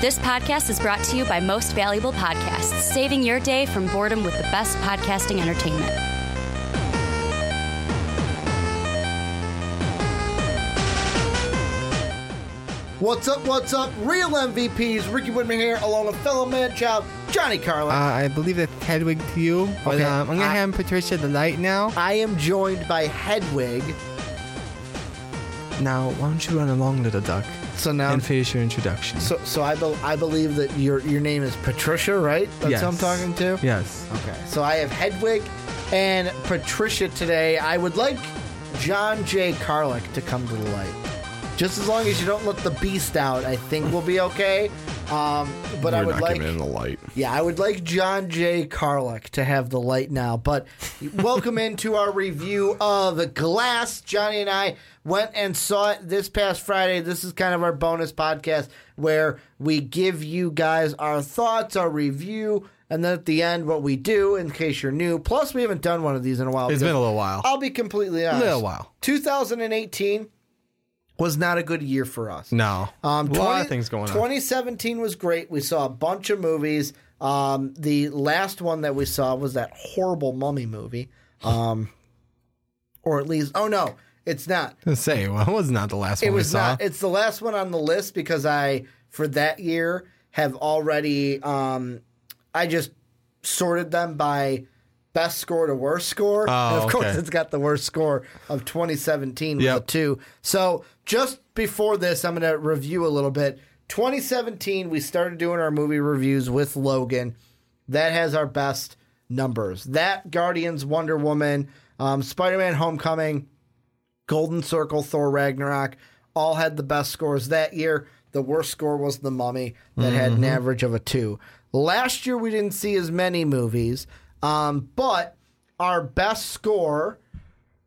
This podcast is brought to you by Most Valuable Podcasts, saving your day from boredom with the best podcasting entertainment. What's up? What's up? Real MVPs. Ricky Widmer here, along with fellow man child Johnny Karlic. Uh, I believe that's Hedwig to you. But Okay, um, I'm gonna I- hand Patricia the light now. I am joined by Hedwig. Now, why don't you run along, little duck, So now, and finish your introduction? so so I be, I believe that your your name is Patricia, right? That's who I'm talking to. yes. Okay. So I have Hedwig and Patricia today. I would like John J. Karlic to come to the light. Just as long as you don't let the beast out, I think we'll be okay. Um, but I We're would not like giving it in the light. Yeah, I would like John J. Karlic to have the light now. But welcome into our review of Glass. Johnny and I went and saw it this past Friday. This is kind of our bonus podcast where we give you guys our thoughts, our review, and then at the end, what we do in case you're new. Plus, we haven't done one of these in a while. It's been a little while. I'll be completely honest. A little while. 2018 was not a good year for us. No. Um, a lot of things going on. 2017 was great. We saw a bunch of movies. Um, the last one that we saw was that horrible mummy movie. Um, or at least, oh no, it's not. Say, well, it was not the last It one we was saw. not. It's the last one on the list because I, for that year, have already, um, I just sorted them by best score to worst score. Oh, and of course, okay. it's got the worst score of 2017 with a two. So just before this, I'm going to review a little bit. 2017, we started doing our movie reviews with Logan. That has our best numbers. That Guardians, Wonder Woman, um, Spider Man Homecoming, Golden Circle, Thor Ragnarok, all had the best scores that year. The worst score was The Mummy, that had an average of a two. Last year, we didn't see as many movies, um, but our best score,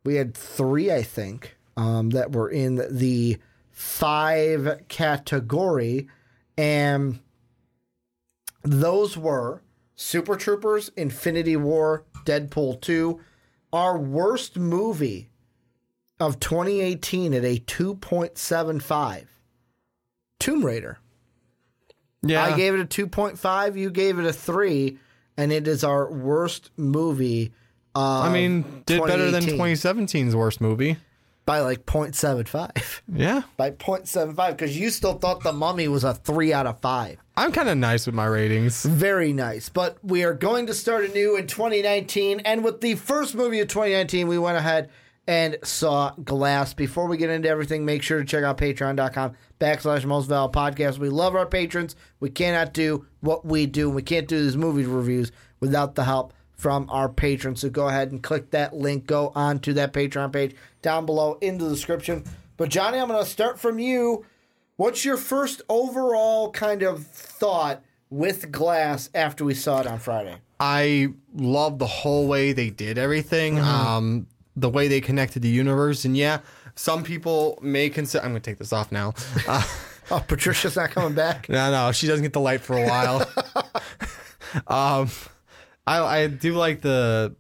we had three, I think, um, that were in the five category, and those were Super Troopers, Infinity War, Deadpool 2. Our worst movie of 2018 at a 2.75. Tomb Raider. yeah. I gave it a 2.5, you gave it a 3, and it is our worst movie. I mean, did better than 2017's worst movie. by like 0.75. Yeah. by 0.75 because you still thought The Mummy was a 3 out of 5. I'm kind of nice with my ratings. Very nice. But we are going to start anew in 2019. And with the first movie of 2019, we went ahead and saw Glass. Before we get into everything, make sure to check out patreon.com backslash most valid podcast. We love our patrons. We cannot do what we do. We can't do these movie reviews without the help from our patrons. So go ahead and click that link. Go on to that Patreon page down below in the description. But Johnny, I'm going to start from you. What's your first overall kind of thought with Glass after we saw it on Friday? I love the whole way they did everything. Mm-hmm. Um, the way they connected the universe, and yeah, some people may consider. I'm gonna take this off now. Uh, Oh, Patricia's not coming back. no, no, she doesn't get the light for a while. um, I I do like the.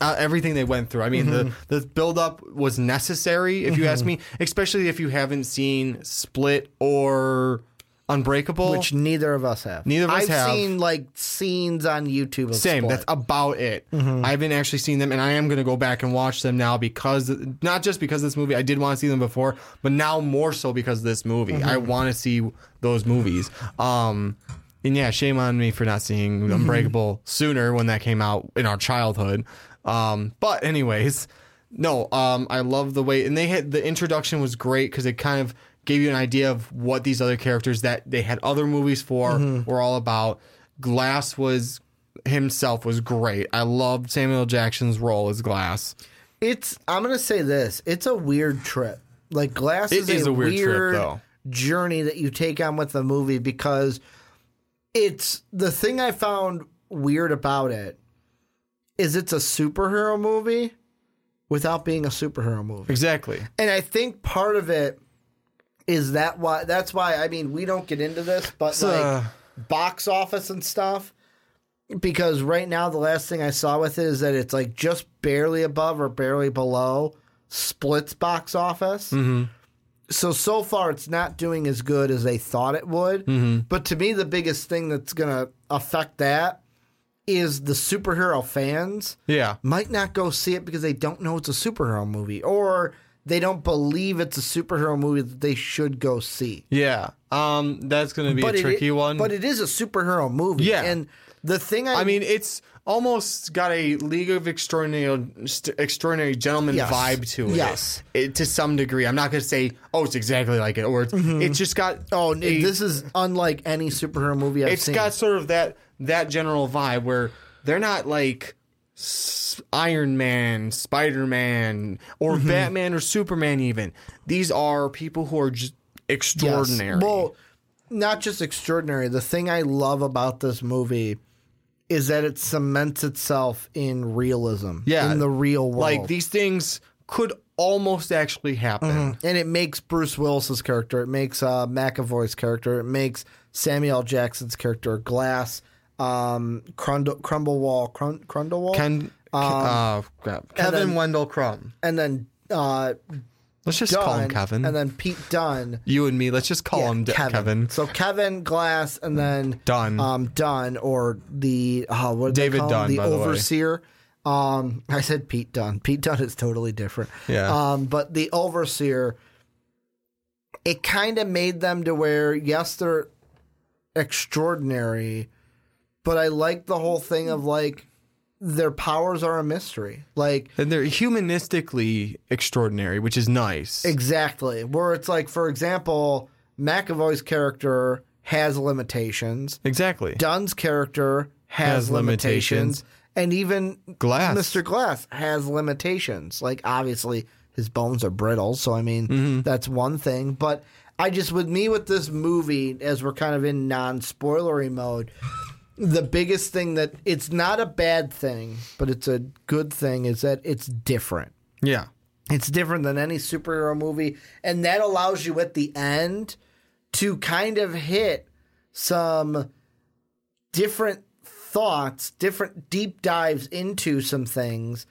Uh, everything they went through. I mean, Mm-hmm. the the build up was necessary, if you ask me, especially if you haven't seen Split or Unbreakable. Which neither of us have. Neither of us have. I've have. seen like scenes on YouTube. Of Same. Split. That's about it. Mm-hmm. I haven't actually seen them, and I am going to go back and watch them now because not just because of this movie. I did want to see them before, but now more so because of this movie. I Mm-hmm. want to see those movies. Um, and yeah, shame on me for not seeing Mm-hmm. Unbreakable sooner when that came out in our childhood. Um, but anyways, no. Um, I love the way, and they had the introduction was great because it kind of gave you an idea of what these other characters that they had other movies for Mm-hmm. were all about. Glass was himself was great. I loved Samuel Jackson's role as Glass. It's. I'm gonna say this. It's a weird trip. Like Glass is, is a, a weird trip, weird though. journey that you take on with the movie because it's the thing I found weird about it is it's a superhero movie without being a superhero movie. Exactly. And I think part of it is that why that's why I mean we don't get into this, but So- like box office and stuff. Because right now the last thing I saw with it is that it's like just barely above or barely below Split's box office. so so far it's not doing as good as they thought it would. Mm-hmm. But to me, the biggest thing that's gonna affect that is the superhero fans Yeah. might not go see it because they don't know it's a superhero movie or they don't believe it's a superhero movie that they should go see. Yeah. Um, that's going to be a it- tricky one. But it is a superhero movie. Yeah. And the thing I, I mean, it's almost got a League of Extraordinary Extraordinary Gentlemen Yes. vibe to it. Yes. It, to some degree. I'm not going to say, oh, it's exactly like it, or it's, it's just got. oh, a- this is unlike any superhero movie I've it's seen. It's got sort of that that general vibe where they're not like s- Iron Man, Spider Man, or Mm-hmm. Batman or Superman. Even these are people who are just Yes. extraordinary. Well, not just extraordinary. The thing I love about this movie is that it cements itself in realism. yeah, In the real world. Like these things could almost actually happen. and it makes Bruce Willis's character, it makes uh, McAvoy's character, it makes Samuel L. Jackson's character, Glass, um, Crundle, Crumblewall, Crun, Crundlewall, Ken, uh, crap. Kevin then- Wendell Crumb. and then uh, Let's just call him Kevin. and then Pete Dunn. you and me. Let's just call Yeah, him D- Kevin. So Kevin Glass, and then Dunn. um, Dunn, or the uh, what David? Dunn, the by the overseer. Um, I said Pete Dunn. Pete Dunn is totally different. Yeah. Um, but the overseer, it kind of made them to where yes, they're extraordinary, but I like the whole thing of like their powers are a mystery. Like and they're humanistically extraordinary, which is nice. exactly where it's like, for example, McAvoy's character has limitations. exactly. Dunn's character has, Has limitations, limitations. and even Glass. Mr. Glass has limitations. Like obviously his bones are brittle, so I mean Mm-hmm. that's one thing. But I just with me with this movie, as we're kind of in non-spoilery mode, the biggest thing that it's not a bad thing, but it's a good thing is that it's different. Yeah. It's different than any superhero movie, and that allows you at the end to kind of hit some different thoughts, different deep dives into some things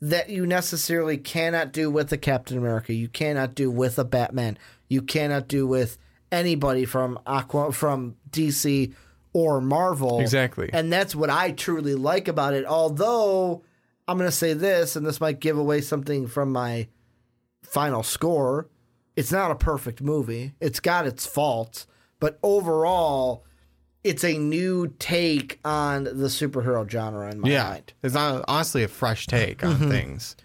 that you necessarily cannot do with a Captain America. You cannot do with a Batman. You cannot do with anybody from Aqua from DC or Marvel. Exactly. And that's what I truly like about it. Although I'm going to say this, and this might give away something from my final score. It's not a perfect movie. It's got its faults, but overall, it's a new take on the superhero genre in my Yeah. mind. It's not honestly a fresh take on Mm-hmm. things.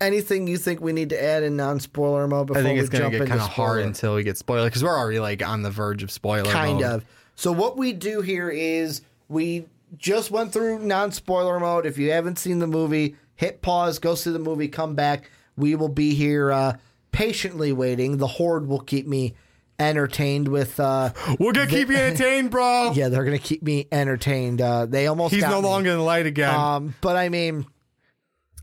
Anything you think we need to add in non-spoiler mode before I think we it's jump to get kind of hard until we get spoiler because we're already like on the verge of spoiler. kind mode. of. So what we do here is we just went through non-spoiler mode. If you haven't seen the movie, hit pause, go see the movie, come back. We will be here uh, patiently waiting. The horde will keep me entertained with. Uh, We're gonna keep you entertained, bro. yeah, they're gonna keep me entertained. Uh, they almost He's no me. longer in the light again. Um, but I mean,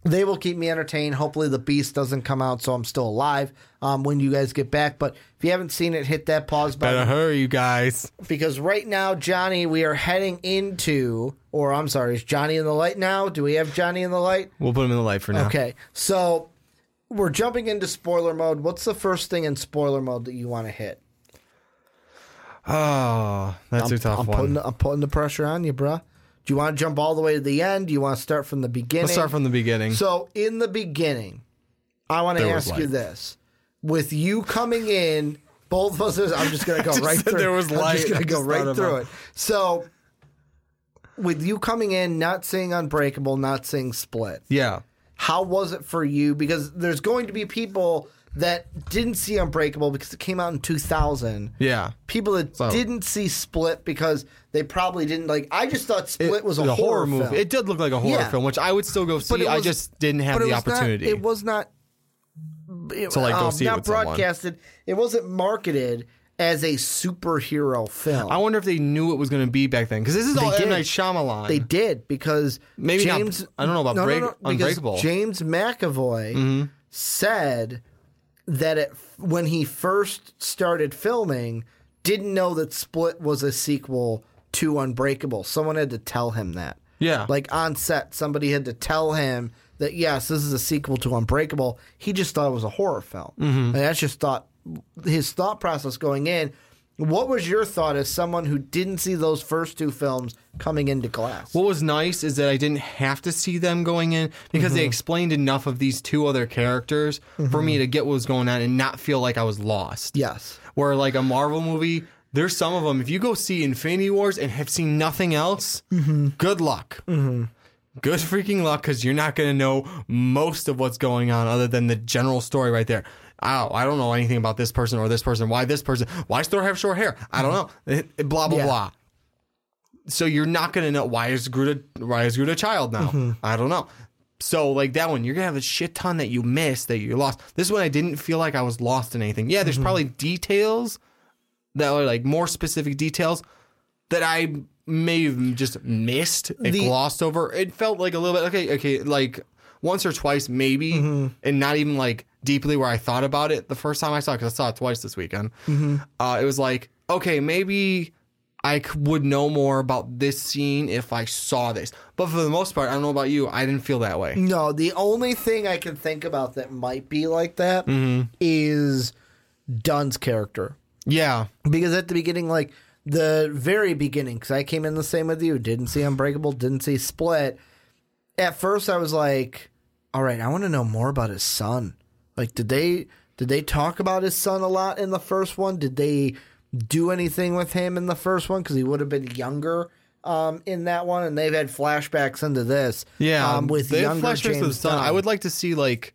they will keep me entertained. Hopefully, the beast doesn't come out, so I'm still alive um, when you guys get back. But if you haven't seen it, hit that pause button Better hurry, you guys. because right now, Johnny, we are heading into, or I'm sorry, is Johnny in the light now? Do we have Johnny in the light? We'll put him in the light for now. Okay, so we're jumping into spoiler mode. What's the first thing in spoiler mode that you want to hit? Oh, that's a tough I'm one. putting, I'm putting the pressure on you, bruh. Do you want to jump all the way to the end? Do you want to start from the beginning? Let's start from the beginning. So, in the beginning, I want to There ask you this: with you coming in, both of us. I'm just going to go right through. there was light. I'm just going to go right through about- it. So, with you coming in, not seeing Unbreakable, not seeing Split, yeah. how was it for you? Because there's going to be people that didn't see Unbreakable because it came out in 2000. Yeah. People that So- didn't see Split because they probably didn't like. I just thought Split It was a, horror, movie. film. It did look like a horror Yeah. film, which I would still go see. it I was- just didn't have but it the was not- opportunity. it was not. It, To, like, go um, see it not with someone. broadcasted. It wasn't marketed as a superhero film. I wonder if they knew it was going to be back then because this is all did. M Night Shyamalan. they did because Maybe not- James. I don't know about no, Break- no, no, Unbreakable. Mm-hmm. James McAvoy said that it, when he first started filming, didn't know that Split was a sequel to Unbreakable. Someone had to tell him that. Yeah. Like on set, somebody had to tell him that yes, this is a sequel to Unbreakable. He just thought it was a horror film, Mm-hmm. and that's just thought his thought process going in. What was your thought as someone who didn't see those first two films coming into Glass? What was nice is that I didn't have to see them going in because they mm-hmm. explained enough of these two other characters for mm-hmm. me to get what was going on and not feel like I was lost. yes. Where like a Marvel movie, there's some of them. If you go see Infinity Wars and have seen nothing else, mm-hmm. good luck. Good freaking luck because you're not going to know most of what's going on other than the general story right there. Oh, I don't know anything about this person or this person. Why this person? Why does Thor have short hair? I don't know. Eh, eh, Blah blah Yeah. blah. So you're not going to know why is Groot a, why is Groot a child now? I don't know. So like that one, you're gonna have a shit ton that you missed that you lost. This one I didn't feel like I was lost in anything. Yeah, there's probably details that are like more specific details that I may have just missed and The- glossed over. It felt like a little bit okay, okay, like once or twice maybe, and not even like deeply where I thought about it the first time I saw it because I saw it twice this weekend. Uh, it was like okay, maybe I would know more about this scene if I saw this, but for the most part, I don't know about you. I didn't feel that way. No, the only thing I can think about that might be like that is Dunn's character. Yeah, Because at the beginning, like the very beginning, because I came in the same with you, didn't see Unbreakable, didn't see Split. At first, I was like, "All right, I want to know more about his son. Like, did they did they talk about his son a lot in the first one? Did they do anything with him in the first one? Because he would have been younger." Um, in that one, and they've had flashbacks into this. yeah. um, with they younger flashbacks James the son. Dunn. I would like to see like,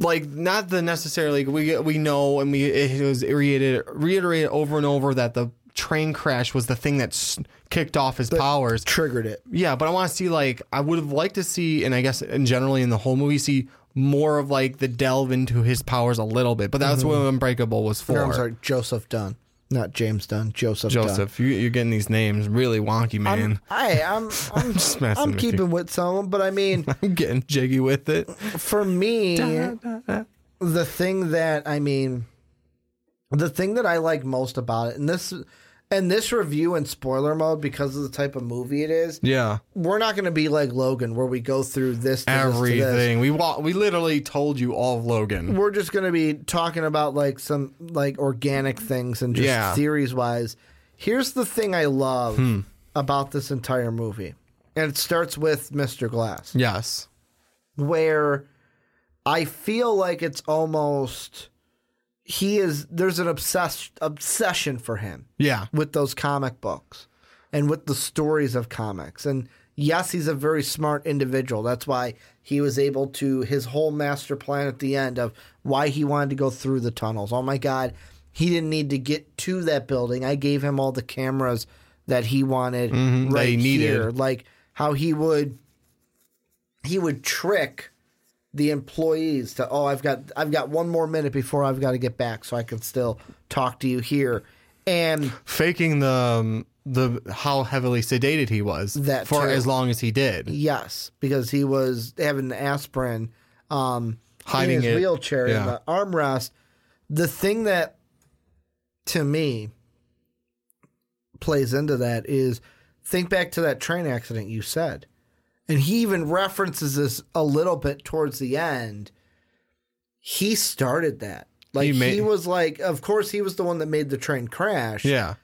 like not the necessarily we we know and we it was reiterated reiterated over and over that the train crash was the thing that s- kicked off his powers. triggered it. Yeah, but I want to see like I would have liked to see, and I guess in generally in the whole movie, see more of like the delve into his powers a little bit. But that's mm-hmm. what Unbreakable was for. No, I'm sorry, Joseph Dunn, not James Dunn. Joseph. Dunn. Joseph, you, you're getting these names really wonky, man. I, I'm, I'm, Just messing I'm with you. keeping with some of them, but I mean, I'm getting jiggy with it. for me, the thing that I mean, the thing that I like most about it, and this, and this review in spoiler mode because of the type of movie it is, Yeah, we're not going to be like Logan where we go through this, to this, to this. everything. We wa- we literally told you all of Logan. We're just going to be talking about like some like organic things and just Yeah. theories wise. Here's the thing I love Hmm. about this entire movie, and it starts with Mr. Glass. Yes. where I feel like it's almost he is there's an obsess, obsession for him. Yeah. with those comic books and with the stories of comics. And yes he's a very smart individual. That's why he was able to his whole master plan at the end of why he wanted to go through the tunnels. Oh my god he didn't need to get to that building. I gave him all the cameras that he wanted mm-hmm, that right he needed. here. Like how he would he would trick the employees to oh I've got I've got one more minute before I've got to get back so I can still talk to you here and Faking the um, the how heavily sedated he was That for too. as long as he did. yes because he was having aspirin um Hiding in his it. wheelchair in Yeah. the armrest the thing that to me plays into that is think back to that train accident you said and he even references this a little bit towards the end he started that like He he, was like of course he was the one that made the train crash Yeah.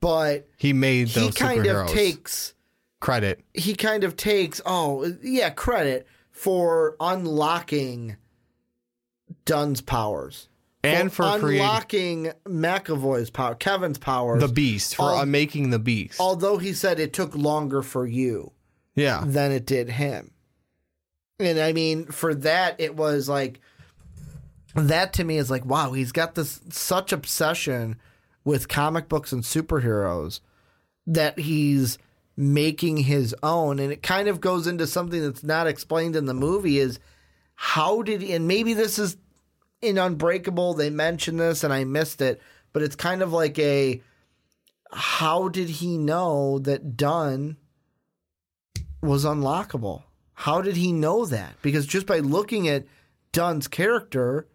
but He made he kind of takes credit. he kind of takes oh yeah credit for unlocking Dunn's powers And for creating unlocking McAvoy's power, Kevin's powers. the beast for Al- uh, making the beast. although he said it took longer for you yeah. than it did him. And I mean, for that, it was like that to me is like, wow, he's got this such obsession with comic books and superheroes that he's making his own. And it kind of goes into something that's not explained in the movie is how did he, and maybe this is in Unbreakable, they mention this and I missed it, but it's kind of like a how did he know that Dunn was unlockable? How did he know that? Because just by looking at Dunn's character,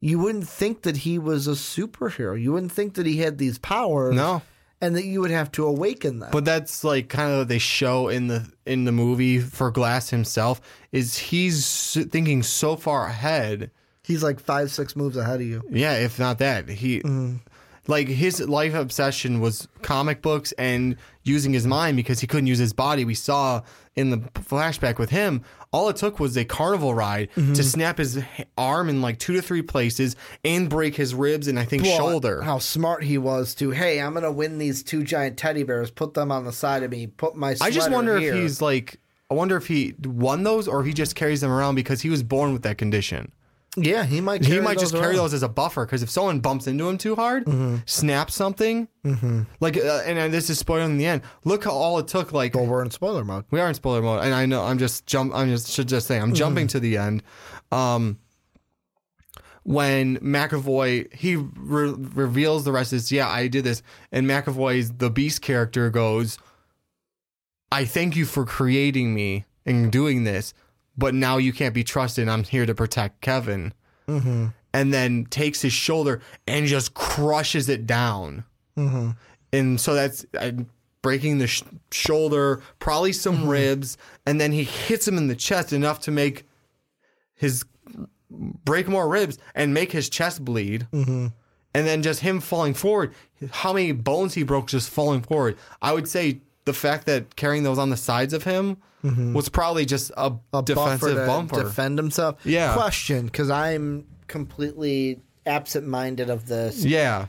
you wouldn't think that he was a superhero. You wouldn't think that he had these powers. No. And that you would have to awaken them. But that's like kind of what they show in the in the movie for Glass himself is he's thinking so far ahead He's like five, six moves ahead of you. Yeah, if not that, he mm-hmm. Like his life obsession was comic books and using his mind because he couldn't use his body. We saw in the flashback with him, all it took was a carnival ride to mm-hmm. snap his arm in like two to three places and break his ribs and I think shoulder. How smart he was to, hey, I'm going to win these two giant teddy bears, put them on the side of me, put my I just wonder here. if he's like, I wonder if he won those or if he just carries them around because he was born with that condition. Yeah, he might he might just carry around. those as a buffer because if someone bumps into him too hard, snaps something, like, uh, and uh, this is spoiling the end. Look how all it took. Like, Well, we're in spoiler mode. we are in spoiler mode, and I know I'm just jump. I'm just should just say I'm jumping to the end. Um, when McAvoy he re- reveals the rest is yeah I did this, and McAvoy's the Beast character goes, I thank you for creating me and doing this, but now you can't be trusted. I'm here to protect Kevin, and then takes his shoulder and just crushes it down and so that's uh, breaking the sh- shoulder, probably some ribs, and then he hits him in the chest enough to make his break more ribs and make his chest bleed. Mm-hmm. And then just him falling forward, how many bones he broke just falling forward. I would say the fact that carrying those on the sides of him was probably just a, A defensive buffer to bumper. defend himself. Yeah. Question, because I'm completely absent-minded of this. yeah.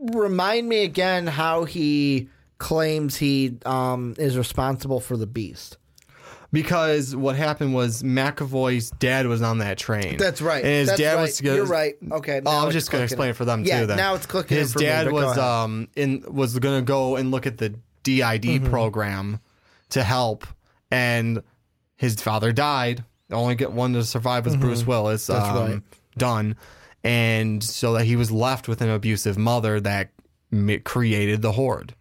Remind me again how he claims he um, is responsible for the beast. Because what happened was McAvoy's dad was on that train. That's right. And his That's dad right. was. You're right. Okay. Oh, I'm just gonna explain it for them yeah, too. Then now it's clicking. in His me, dad but was um in was gonna go and look at the DID Mm-hmm. program to help, and his father died. The only get one to survive was Bruce Willis. Mm-hmm. That's um, right. Done, and so that he was left with an abusive mother that created the horde.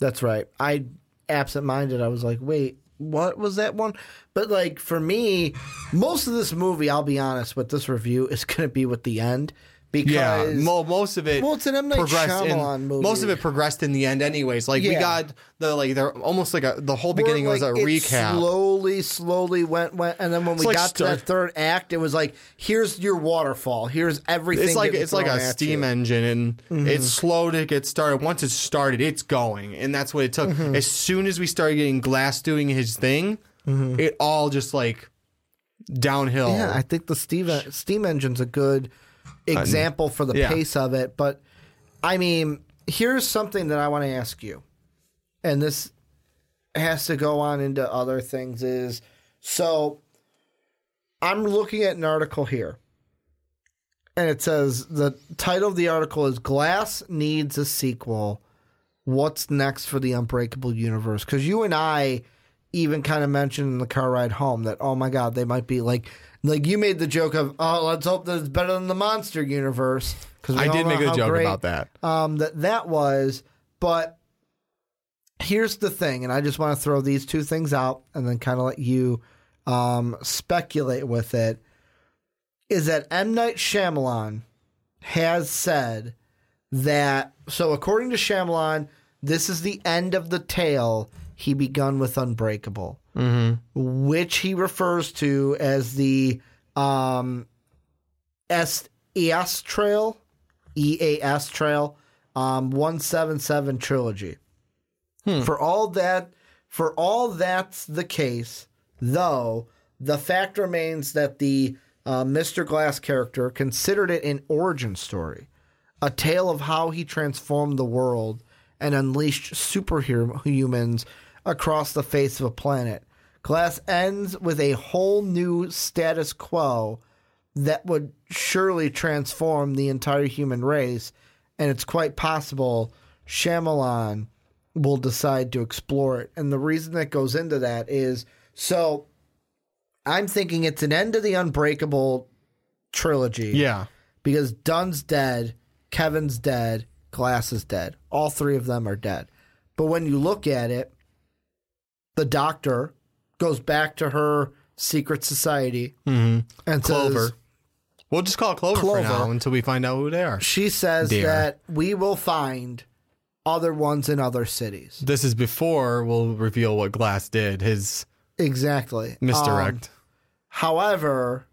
That's right. I absent-minded. I was like, wait, what was that one? But like for me, most of this movie, I'll be honest with this review, is going to be with the end because Yeah, mo- most of it. Well, it's an M. Night progressed in, Shyamalan movie. Most of it progressed in the end, anyways. Like we got the like they're almost like a the whole beginning was a it recap. Slowly, slowly went went, and then when we like got to that third act, it was like, here's your waterfall. Here's everything. it's like it's like a steam you. Mm-hmm. engine, and it's slow to get started. Once it's started, it's going, and that's what it took. Mm-hmm. As soon as we started getting Glass doing his thing, it all just like downhill. Mm-hmm. Yeah, I think the steam steam engine's a good example for the yeah. pace of it. But I mean, here's something that I want to ask you, and this has to go on into other things. Is so I'm looking at an article here, and it says the title of the article is "Glass Needs a Sequel." What's next for the Unbreakable universe? Because you and I even kind of mentioned in the car ride home that oh my god they might be like like you made the joke of oh let's hope that it's better than the monster universe because I did make a joke about that. um that that was but here's the thing and I just want to throw these two things out and then kind of let you um speculate with it is that M Night Shyamalan has said that so according to Shyamalan this is the end of the tale he begun with Unbreakable, which he refers to as the um, S- Eastrail, EAS Trail, um, one seven seven trilogy. For all that, for all that's the case, though, the fact remains that the uh, Mr. Glass character considered it an origin story, a tale of how he transformed the world and unleashed superhumans across the face of a planet. Glass ends with a whole new status quo that would surely transform the entire human race, and it's quite possible Shyamalan will decide to explore it. And the reason that goes into that is so I'm thinking it's an end to the Unbreakable trilogy Yeah, because Dunn's dead, Kevin's dead, Glass is dead. All three of them are dead. But when you look at it, the doctor goes back to her secret society and Clover. says, we'll just call it Clover, Clover. for now until we find out who they are. she says Dear. that we will find other ones in other cities. This is before we'll reveal what Glass did. His Exactly. Um, misdirect. however,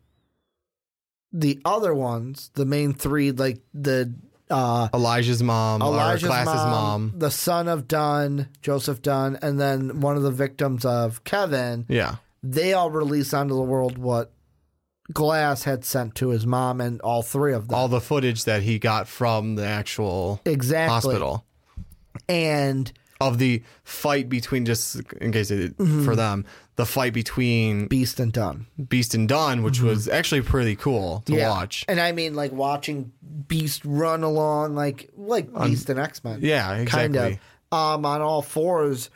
the other ones, the main three, like the uh, Elijah's mom, Elijah's or Glass's mom, mom. the son of Dunn, Joseph Dunn, and then one of the victims of Kevin, Yeah. they all release onto the world what Glass had sent to his mom and all three of them. All the footage that he got from the actual exactly. hospital And of the fight between, just in case it, Mm-hmm. for them, the fight between Beast and Dunn. Beast and Dunn, which was actually pretty cool to watch. And I mean like watching Beast run along like like Beast and X Men. Yeah, exactly. kind of um, on all fours.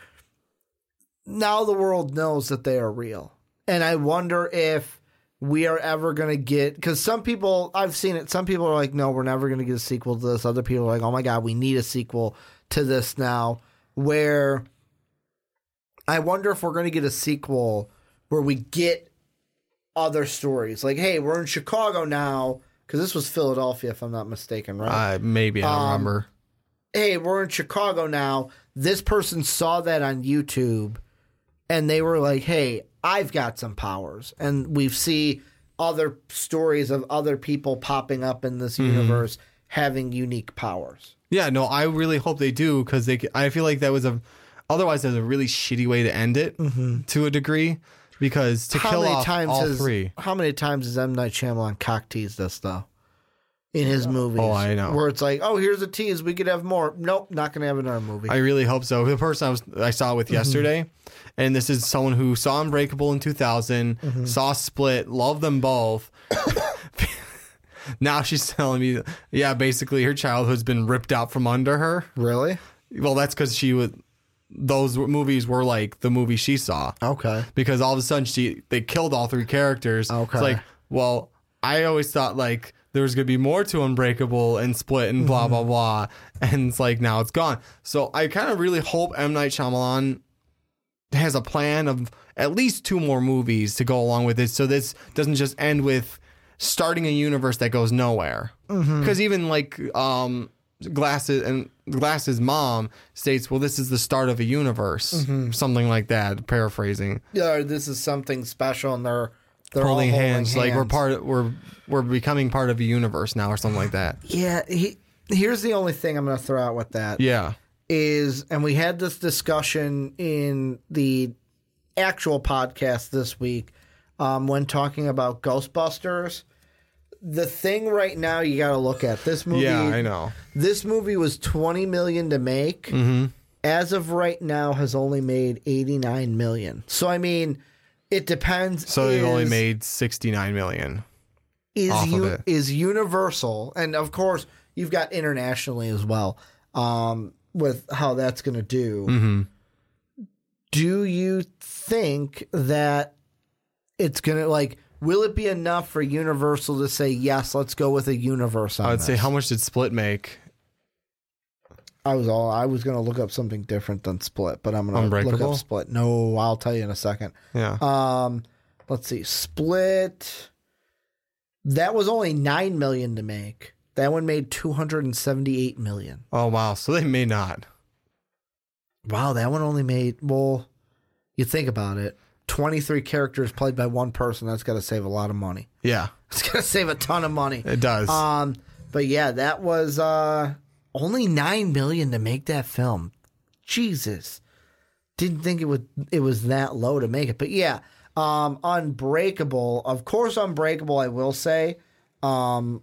Now the world knows that they are real, and I wonder if we are ever going to get because some people I've seen it. Some people are like, "No, we're never going to get a sequel to this." Other people are like, "Oh my god, we need a sequel to this now." Where I wonder if we're going to get a sequel where we get other stories. Like, hey, we're in Chicago now because this was Philadelphia, if I'm not mistaken, right? Uh, maybe I don't Um, remember. hey, we're in Chicago now. This person saw that on YouTube and they were like, hey, I've got some powers. And we see other stories of other people popping up in this universe having unique powers. Yeah, no, I really hope they do because they. I feel like that was a. Otherwise, there's a really shitty way to end it to a degree because to Mm-hmm. How kill many off times all has three. how many times has M Night Shyamalan cock teased us though? In his movies, Oh, I know. Where it's like, oh, here's a tease. We could have more. Nope, not going to have another movie. I really hope so. The person I was I saw Mm-hmm. with yesterday, and this is someone who saw Unbreakable in 2000, Mm-hmm. saw Split, loved them both. now she's telling me, yeah, basically her childhood's been ripped out from under her. really? Well, that's because she would. Those movies were like the movie she saw. Okay. because all of a sudden she they killed all three characters. Okay. It's like, well, I always thought like there was gonna be more to Unbreakable and Split and blah Mm-hmm. blah blah, and it's like now it's gone. So I kind of really hope M Night Shyamalan has a plan of at least two more movies to go along with it, so this doesn't just end with starting a universe that goes nowhere. Mm-hmm. Because even like um, Glasses and Glasses' mom states, "Well, this is the start of a universe," Mm-hmm. something like that. Paraphrasing Yeah, this is something special, and they're they're holding, holding hands, like we're part we're we're becoming part of a universe now or something like that Yeah, he, here's the only thing I'm going to throw out with that yeah is and we had this discussion in the actual podcast this week um, when talking about Ghostbusters. The thing right now you got to look at this movie. yeah i know This movie was 20 million to make. Mm-hmm. As of right now, has only made 89 million. So I mean, it depends. so they've only made 69 million is off of it. is universal, and of course you've got internationally as well. Um, with how that's going to do. Mm-hmm. Do you think that it's going to like? Will it be enough for Universal to say yes? Let's go with a universe. On i would say how much did split make I was all I was going to look up something different than Split, but I'm going to look up Split. No, I'll tell you in a second. yeah Um, let's see, Split. That was only nine million to make. That one made two hundred and seventy-eight million. oh wow so they may not Wow, that one only made. Well, you think about it. Twenty-three characters played by one person. That's got to save a lot of money. yeah It's going to save a ton of money. it does Um, but yeah, that was uh only nine million to make that film. Jesus, didn't think it would it was that low to make it. But yeah, um, Unbreakable. Of course, Unbreakable. I will say, um,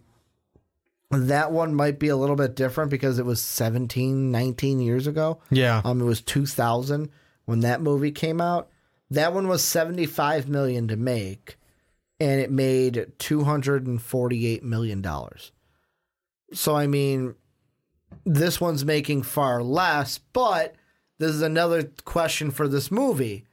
that one might be a little bit different because it was 17, 19 years ago. yeah Um, it was 2000 when that movie came out. That one was 75 million to make and it made 248 million dollars. So I mean this one's making far less, but this is another question for this movie.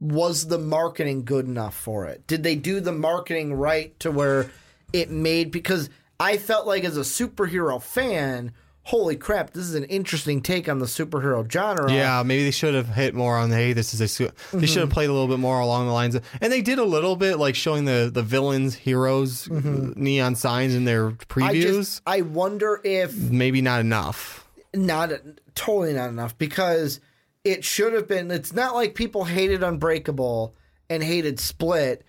Was the marketing good enough for it? Did they do the marketing right to where it made because I felt like as a superhero fan, holy crap, this is an interesting take on the superhero genre. Yeah, maybe they should have hit more on the hey, this is a. Su-. They should have mm-hmm. played a little bit more along the lines, of, and they did a little bit, like showing the the villains, heroes, mm-hmm. neon signs in their I previews. just I wonder if maybe not enough. not totally not enough because it should have been it's not like people hated unbreakable and hated split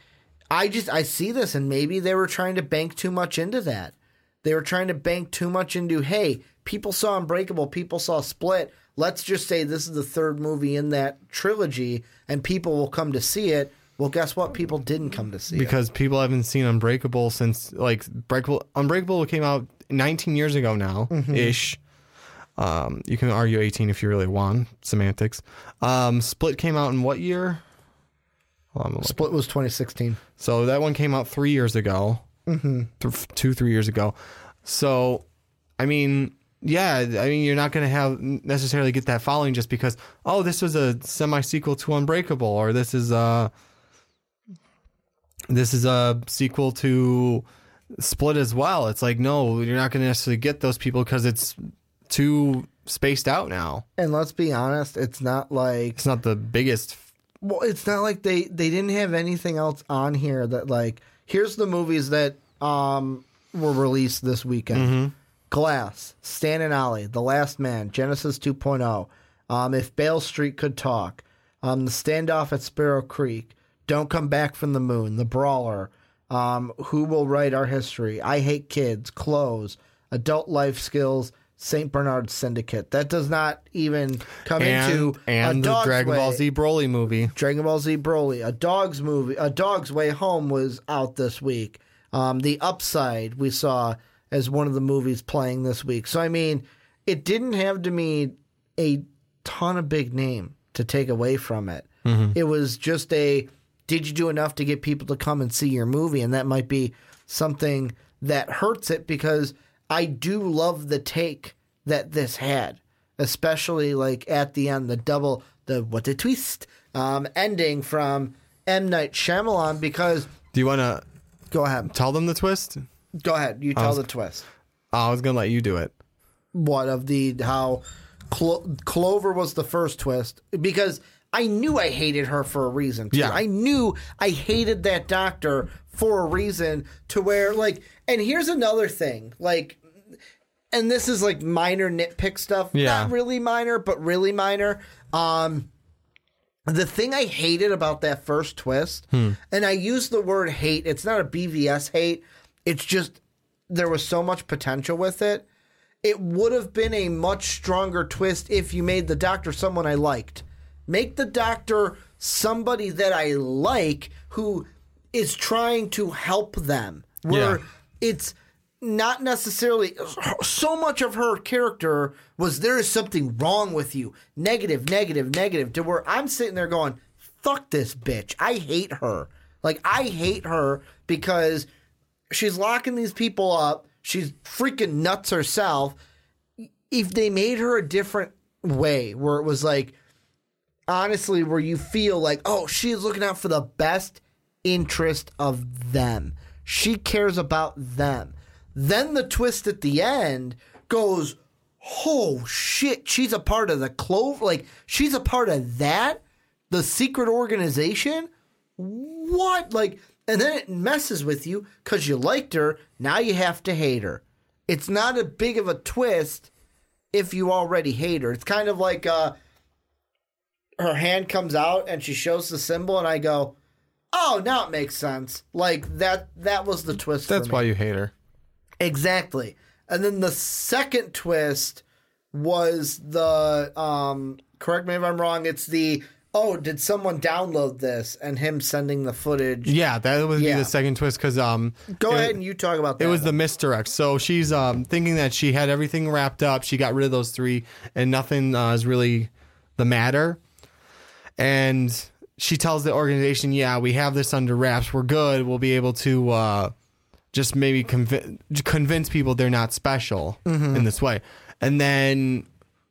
I just I see this and maybe they were trying to bank too much into that. They were trying to bank too much into hey, people saw Unbreakable, people saw Split. Let's just say this is the third movie in that trilogy and people will come to see it. Well, guess what? People didn't come to see it. because people haven't seen Unbreakable since like Breakable Unbreakable came out 19 years ago now ish. Um, you can argue 18 if you really want semantics. Um, Split came out in what year? Hold on, I'm gonna look. Split was 2016. So that one came out three years ago, mm-hmm. Th- two three years ago. So, I mean, yeah, I mean, you're not going to have necessarily get that following just because oh, this was a semi sequel to Unbreakable, or this is a this is a sequel to Split as well. It's like no, you're not going to necessarily get those people because it's too spaced out now. And let's be honest, it's not like It's not the biggest. well, it's not like they they didn't have anything else on here that like here's the movies that um were released this weekend. Glass, Stan and Ollie, The Last Man, Genesis 2.0, um, If Beale Street Could Talk, um, The Standoff at Sparrow Creek, Don't Come Back from the Moon, The Brawler, um, Who Will Write Our History, I Hate Kids, Clothes, Adult Life Skills, St. Bernard Syndicate. That does not even come And, into and a the dog's Dragon Ball. Z Broly movie. Dragon Ball Z Broly, a dog's movie, a dog's way home was out this week. Um, the Upside we saw as one of the movies playing this week. So I mean, it didn't have to me a ton of big name to take away from it. It was just a did you do enough to get people to come and see your movie, and that might be something that hurts it because I do love the take that this had, especially like at the end, the double, the what the twist um, ending from M Night Shyamalan. Because Do you want to go ahead, tell them the twist? go ahead, you tell the twist. I was gonna let you do it. What of the how Clo- Clover was the first twist because I knew I hated her for a reason. Too. Yeah. I knew I hated that doctor for a reason to where like. And here's another thing, like, and this is like minor nitpick stuff. Yeah. Not really minor, but really minor. Um, the thing I hated about that first twist, hmm. and I use the word hate. It's not a BVS hate. It's just there was so much potential with it it would have been a much stronger twist if you made the doctor someone I liked. Make the doctor somebody that I like who is trying to help them. Where Yeah. it's not necessarily so much of her character was there is something wrong with you. Negative, negative, negative. To where I'm sitting there going, fuck this bitch. I hate her. Like, I hate her because she's locking these people up. She's freaking nuts herself. If they made her a different way, where it was like, honestly, where you feel like, oh, she is looking out for the best interest of them. She cares about them. Then the twist at the end goes, oh shit, she's a part of the clove. Like, she's a part of that? The secret organization? What? Like, and then it messes with you because you liked her. Now you have to hate her. It's not a big of a twist if you already hate her. It's kind of like uh, her hand comes out and she shows the symbol, and I go, "Oh, now it makes sense." Like that. That was the twist. That's why you hate her. Exactly. And then the second twist was the um correct me if I'm wrong, it's the oh, did someone download this and him sending the footage. Yeah, that would Yeah. be the second twist because um, Go it- ahead and you talk about that. It was the misdirect. So she's um thinking that she had everything wrapped up. She got rid of those three, and nothing uh, is really the matter. And she tells the organization, "Yeah, we have this under wraps. We're good. We'll be able to uh, just maybe convince convince people they're not special Mm-hmm. in this way." And then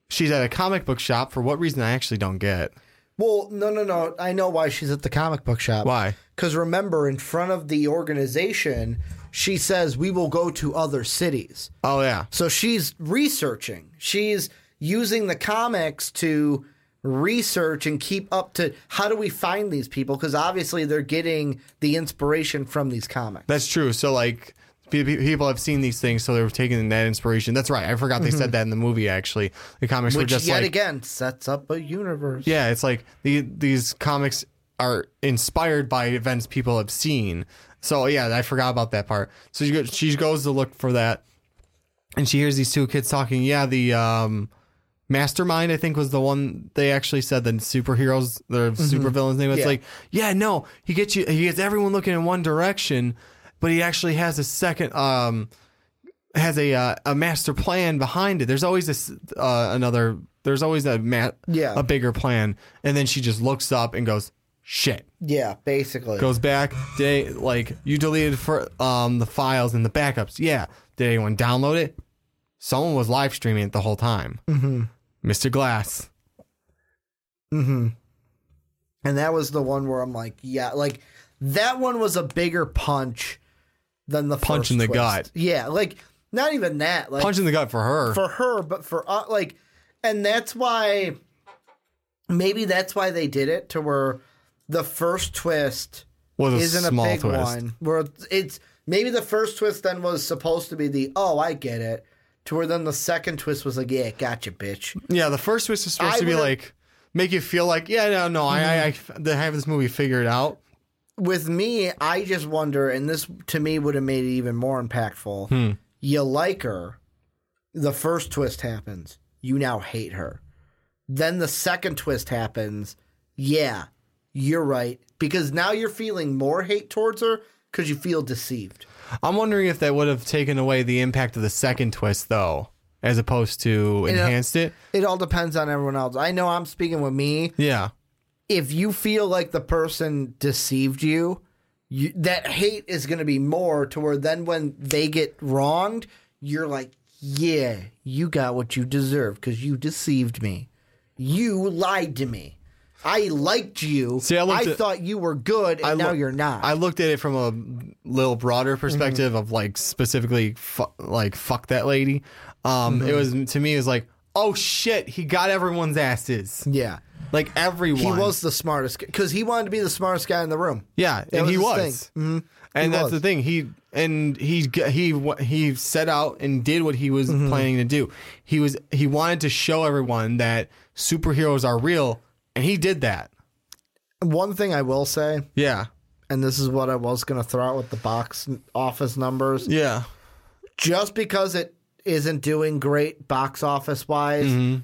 she's at a comic book shop for what reason I actually don't get. Well, no, no, no. I know why she's at the comic book shop. Why? Because remember, in front of the organization, she says, We will go to other cities. Oh yeah, So she's researching. She's using the comics to research and keep up to how do we find these people? Because obviously they're getting the inspiration from these comics. That's true. So like pe- pe- people have seen these things, so they're taking that inspiration. That's right. I forgot they said that in the movie. Actually, the comics were just yet like again sets up a universe. yeah, it's like the, these comics are inspired by events people have seen. So yeah, I forgot about that part. So she goes, she goes to look for that, and she hears these two kids talking. Yeah, the um, mastermind I think was the one they actually said the superheroes, the supervillains name. It's Yeah. like, yeah, no, he gets you, he gets everyone looking in one direction, but he actually has a second um has a uh, a master plan behind it. There's always this uh, another. There's always a ma- Yeah. a bigger plan, and then she just looks up and goes, "Shit." Yeah, basically. Goes back. Did like you deleted for um the files and the backups? Yeah. Did anyone download it? Someone was live streaming it the whole time. Mm-hmm. Mr. Glass. Mm-hmm. And that was the one where I'm like, yeah, like that one was a bigger punch than the Punch in the twist. gut. Yeah, like not even that. Like Punch in the gut for her. for her, but for uh, like, and that's why maybe that's why they did it to where the first twist was a isn't a big twist. one. Where it's maybe the first twist then was supposed to be the oh I get it, to where then the second twist was like yeah gotcha bitch. Yeah, the first twist is supposed I to be would've- like make you feel like yeah no no I, I I have this movie figured out. with me, I just wonder, and this to me would have made it even more impactful. Hmm. You like her, the first twist happens, you now hate her. Then the second twist happens, yeah, you're right, because now you're feeling more hate towards her because you feel deceived. I'm wondering if that would have taken away the impact of the second twist though, as opposed to uh, enhanced it. It all depends on everyone else. I know I'm speaking with me. Yeah. If you feel like the person deceived you, you that hate is going to be more to where then when they get wronged, you're like, yeah, you got what you deserve because you deceived me. You lied to me. I liked you. See, I looked at- thought you were good, and now look- you're not. I looked at it from a little broader Mm-hmm. perspective of like specifically fu- like fuck that lady. Um, it was to me it was like oh shit he got everyone's asses yeah. like everyone. He was the smartest because he wanted to be the smartest guy in the room. yeah, That and he was. thing. Mhm. And He that's was. the thing. He and he he he set out and did what he was Mm-hmm. planning to do. He was he wanted to show everyone that superheroes are real, and he did that. One thing I will say, Yeah, and this is what I was going to throw out with the box office numbers. yeah, just because it isn't doing great box office wise mm-hmm.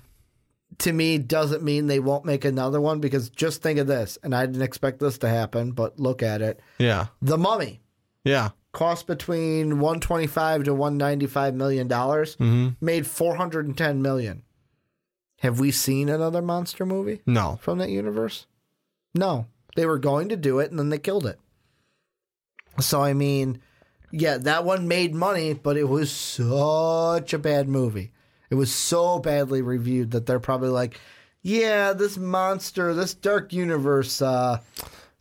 to me doesn't mean they won't make another one because just think of this and i didn't expect this to happen but look at it. Yeah, the mummy. Yeah. cost between 125 to 195 million dollars. Mm-hmm. Made 410 million have we seen another monster movie? No, from that universe? No. They were going to do it and then they killed it. So i mean yeah that one made money but it was such a bad movie. It was so badly reviewed that they're probably like yeah this monster this dark universe uh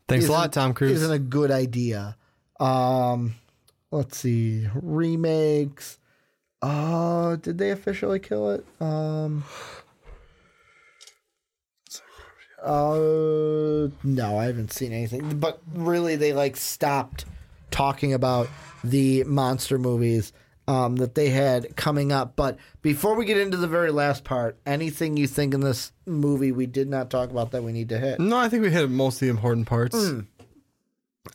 thanks a lot, Tom Cruise. isn't a good idea. Um let's see remakes. Uh did they officially kill it? Um uh no i haven't seen anything but really they like stopped talking about the monster movies um, that they had coming up but before we get into the very last part anything you think in this movie we did not talk about that we need to hit no, I think we hit most of the important parts.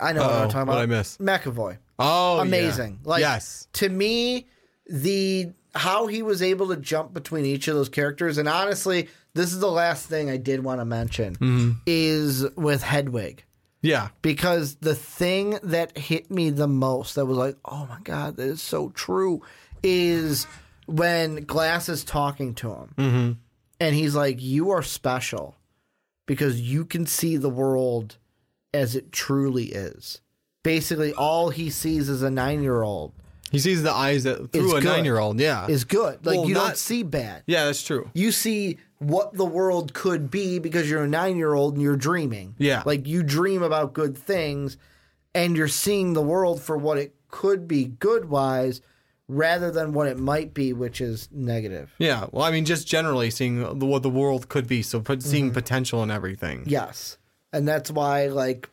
i know what Uh-oh, i'm talking about what'd I miss? mcavoy Oh, yeah. amazing. Like yes, to me, the how he was able to jump between each of those characters, and honestly, this is the last thing I did want to mention Mm-hmm. is with Hedwig. yeah, Because the thing that hit me the most, that was like, oh my God, that is so true, is when Glass is talking to him. Mm-hmm. And he's like, You are special because you can see the world as it truly is. Basically, all he sees is a nine year old he sees the eyes that through a nine-year-old. Yeah, is good. Like Well, you don't not- see bad. yeah, that's true. You see what the world could be because you're a nine year old and you're dreaming. Yeah. Like you dream about good things and you're seeing the world for what it could be good wise rather than what it might be, which is negative. Yeah, well, I mean, just generally seeing the, what the world could be, so put, seeing mm-hmm. potential in everything. Yes. And that's why like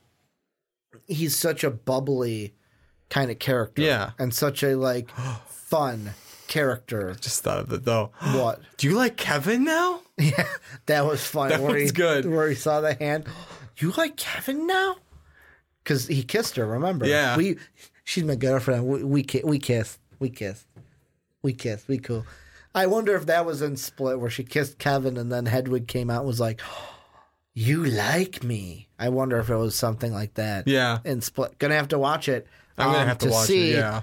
he's such a bubbly kind of character. Yeah. And such a like fun character. Just thought of it though. What? Do you like Kevin now? Yeah, that was fun. That where was he, good. Where he saw the hand. you like Kevin now? Because he kissed her. Remember? Yeah. We, she's my girlfriend. We we, ki- we kissed. We kissed. We kissed. We cool. I wonder if that was in Split where she kissed Kevin and then Hedwig came out and was like, "You like me." I wonder if it was something like that. Yeah. In Split, gonna have to watch it. I'm gonna um, have to, watch see. it. Yeah.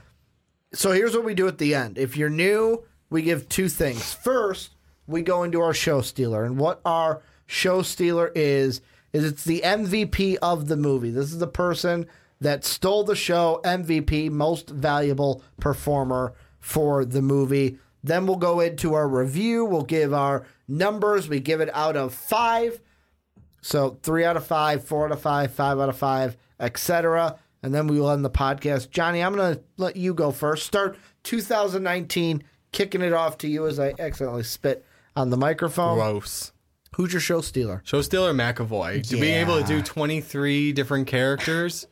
So here's what we do at the end. If you're new, we give two things. First, we go into our show stealer, and what our show stealer is is it's the MVP of the movie. This is the person that stole the show, MVP, most valuable performer for the movie. Then we'll go into our review. We'll give our numbers. We give it out of five. So three out of five, four out of five, five out of five, etc. And then we will end the podcast. Johnny, I'm going to let you go first. Start 2019, kicking it off to you as I accidentally spit on the microphone. Gross. Who's your show stealer? Show Stealer McAvoy to be able to do 23 different characters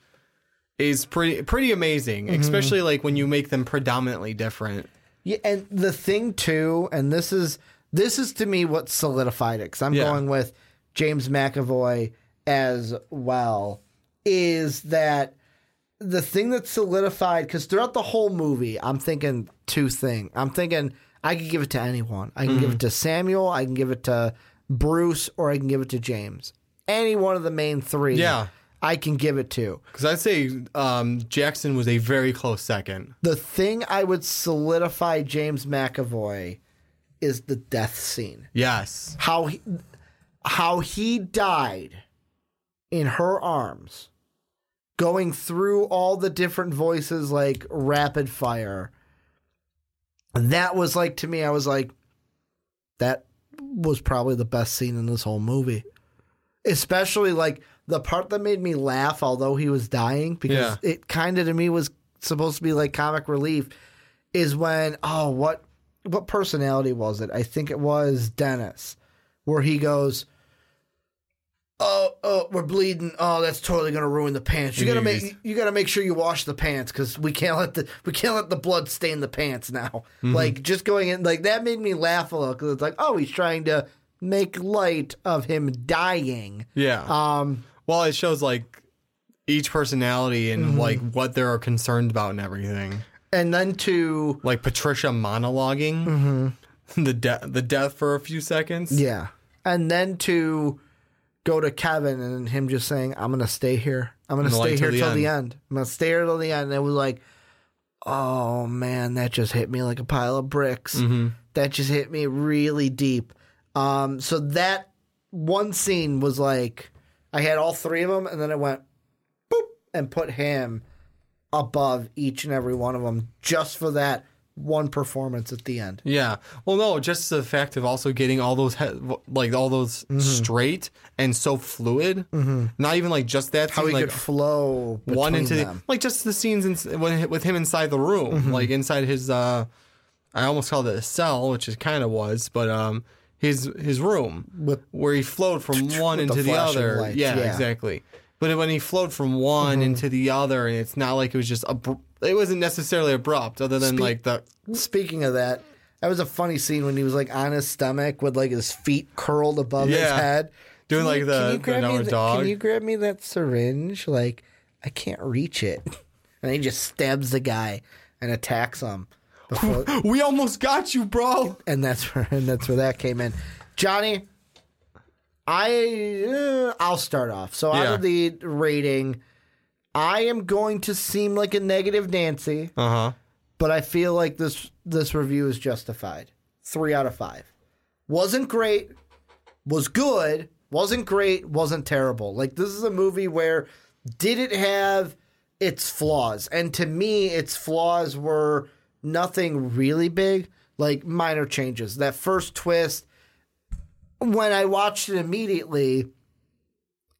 is pretty pretty amazing, Mm-hmm. especially like when you make them predominantly different. Yeah, and the thing too, and this is this is to me what solidified it because I'm Yeah. going with James McAvoy as well. Is that the thing that solidified? Because throughout the whole movie, I'm thinking two things. I'm thinking I could give it to anyone. I can give Mm-hmm. it to Samuel. I can give it to Bruce, or I can give it to James. Any one of the main three. Yeah. I can give it to. Because I'd say um, Jackson was a very close second. The thing I would solidify James McAvoy is the death scene. Yes. How he, how he died in her arms, going through all the different voices like rapid fire. That was like to me, I was like, that was probably the best scene in this whole movie. Especially like the part that made me laugh, although he was dying, because Yeah. it kind of to me was supposed to be like comic relief, is when oh what what personality was it? I think it was Dennis, where he goes, "Oh, oh, we're bleeding. Oh, that's totally gonna ruin the pants. You gotta make you gotta make sure you wash the pants because we can't let the we can't let the blood stain the pants now. Mm-hmm. Like just going in like that made me laugh a little because it's like oh he's trying to make light of him dying. Yeah. Um, well, it shows like each personality and Mm-hmm. like what they're concerned about and everything. and then to Like Patricia monologuing the de- the death for a few seconds. Mm-hmm. yeah, and then to go to Kevin and him just saying I'm gonna stay here. I'm gonna stay here till the till the end. end. I'm gonna stay here till the end. And it was like, oh man, that just hit me like a pile of bricks. Mm-hmm. That just hit me really deep. Um, so that one scene was like, I had all three of them, and then I went, boop, and put him above each and every one of them just for that one performance at the end. Yeah. Well, no, just the fact of also getting all those he- like all those Mm-hmm. straight and so fluid. Mm-hmm. Not even like just that How scene, he like could flow one into the, them. Mm-hmm. like just the scenes in, with him inside the room, like inside his. uh I almost called it a cell, which it kind of was, but um his his room With- where he flowed from one with the into the, other. yeah, yeah. Mm-hmm. exactly. But when he flowed from one into the other, and it's not like it was just abr- it wasn't necessarily abrupt, other than Spe- like the Speaking of that, that was a funny scene when he was like on his stomach with like his feet curled above his Yeah. head. Doing, like, the- can you the grab me the- dog? Can you grab me that syringe? Like I can't reach it, and he just stabs the guy and attacks him. Before, we almost got you, bro. and that's where and that's where that came in. Johnny, I uh, I'll start off. So out of the rating, I am going to seem like a negative Nancy Uh huh. but I feel like this this review is justified. Three out of five. Wasn't great, was good, wasn't great, wasn't terrible. Like this is a movie where did it have its flaws? And to me, its flaws were nothing really big, like minor changes. That first twist, when I watched it immediately,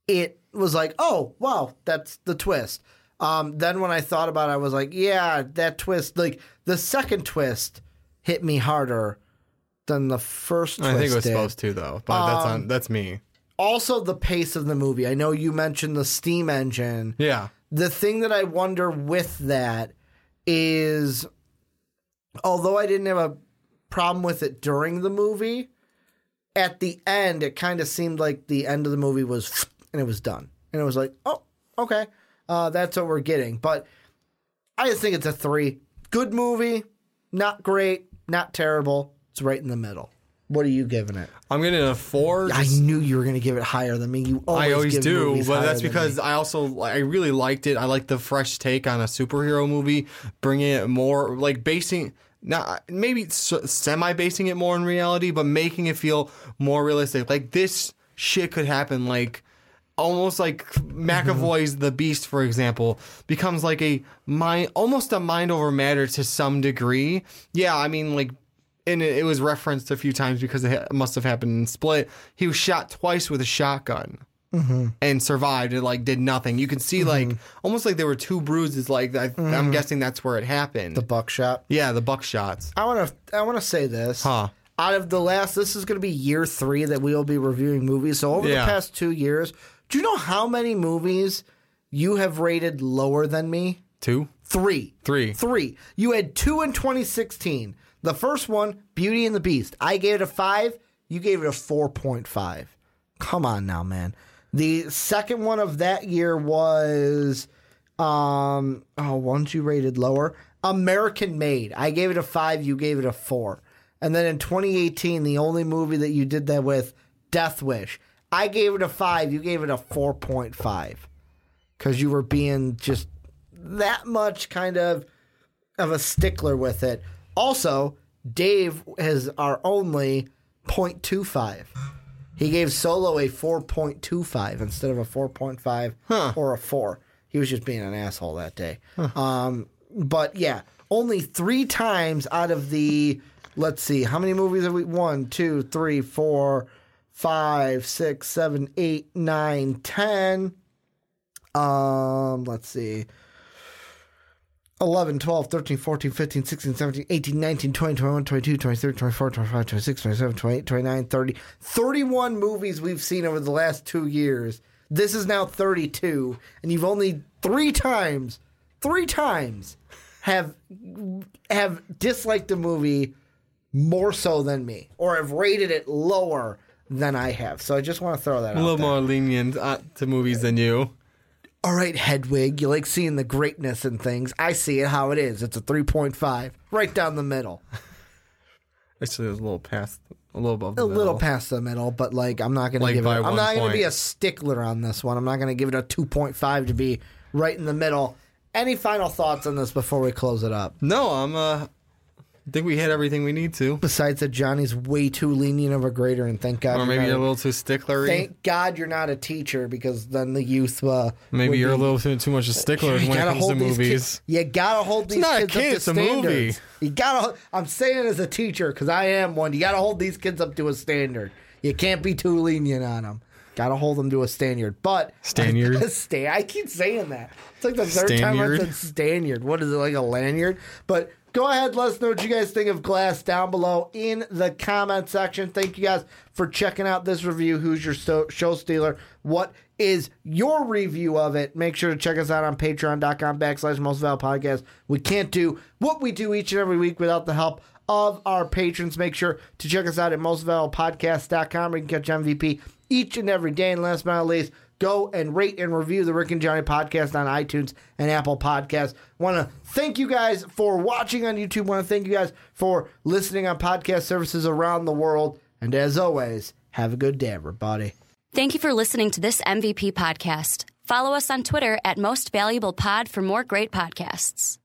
it was like, oh wow, that's the twist. Um, then when I thought about it, I was like, yeah, that twist, like the second twist, hit me harder than the first twist. I think it was did. supposed to though, but that's Um, on that's me. Also, the pace of the movie. I know you mentioned the steam engine. Yeah. The thing that I wonder with that is, although I didn't have a problem with it during the movie, at the end, it kind of seemed like the end of the movie was and it was done. and it was like, oh, okay, uh, that's what we're getting. But I just think it's a three. Good movie, not great, not terrible. It's right in the middle. What are you giving it? I'm getting a four. I knew you were going to give it higher than me. You always, I always do, but that's because. I also I really liked it. I like the fresh take on a superhero movie, bringing it more like basing not maybe semi basing it more in reality, but making it feel more realistic. Like this shit could happen. Like almost like McAvoy's The Beast, for example, becomes like a mind almost a mind over matter to some degree. Yeah, I mean like and it, it was referenced a few times because it ha- must have happened in Split. He was shot twice with a shotgun mm-hmm. and survived. It like did nothing. You can see mm-hmm. like almost like there were two bruises. Like I, I'm mm-hmm. guessing that's where it happened. the buckshot. yeah, the buckshots. I want to. I want to say this. Huh. Out of the last, this is going to be year three that we will be reviewing movies. So over Yeah. the past two years, do you know how many movies you have rated lower than me? Two, Three. three. Three. You had two in 2016. The first one, Beauty and the Beast. I gave it a five. You gave it a 4.5. Come on now, man. The second one of that year was, um, oh, ones you rated lower. American Made. I gave it a five. You gave it a four. And then in 2018, the only movie that you did that with, Death Wish. I gave it a five. You gave it a 4.5 because you were being just that much kind of of a stickler with it. Also, Dave has our only 0.25. He gave Solo a 4.25 instead of a 4.5 or a 4. He was just being an asshole that day. Um, but yeah, only three times out of the, let's see, how many movies have we? One, two, three, four, five, six, seven, eight, nine, ten. Um, let's see. 11, 12, 13, 14, 15, 16, 17, 18, 19, 20, 21, 22, 23, 24, 25, 26, 27, 28, 29, 30. 31 movies we've seen over the last two years. This is now 32. And you've only three times, three times have have disliked the movie more so than me or have rated it lower than I have. So I just want to throw that A out little there. more lenient uh, to movies than you. All right, Hedwig, you like seeing the greatness in things. I see it how it is. It's a 3.5, right down the middle. Actually, it was a little past, a little above. The A little past the middle, but like I'm not going to Like give it I'm not going to be a stickler on this one. I'm not going to give it a 2.5 to be right in the middle. Any final thoughts on this before we close it up? No, I'm. uh I think we hit everything we need to. Besides that Johnny's way too lenient of a grader and thank God Or maybe not you're a a- little too sticklery. Thank God you're not a teacher because then the youth uh, maybe you're a little too, too much a stickler when it comes to movies. Kids, you gotta hold these not a kids kid, up to it's a movie. standards. You gotta. I'm saying as a teacher because I am one. You gotta hold these kids up to a standard. You can't be too lenient on them. Gotta hold them to a standard. But Stanyard? stay. I keep saying that. It's like the third time I said stanyard. What is it like a lanyard? But go ahead. Let us know what you guys think of Glass down below in the comment section. Thank you guys for checking out this review. Who's your show stealer? What is your review of it? Make sure to check us out on patreon.com backslash most Val podcast. We can't do what we do each and every week without the help of our patrons. Make sure to check us out at mostvaluepodcast.com where you can catch MVP each and every day. And last but not least, go and rate and review the Rick and Johnny podcast on iTunes and Apple Podcasts. Want to thank you guys for watching on YouTube. Want to thank you guys for listening on podcast services around the world. And as always, have a good day, everybody. Thank you for listening to this MVP podcast. Follow us on Twitter at Most Valuable Pod for more great podcasts.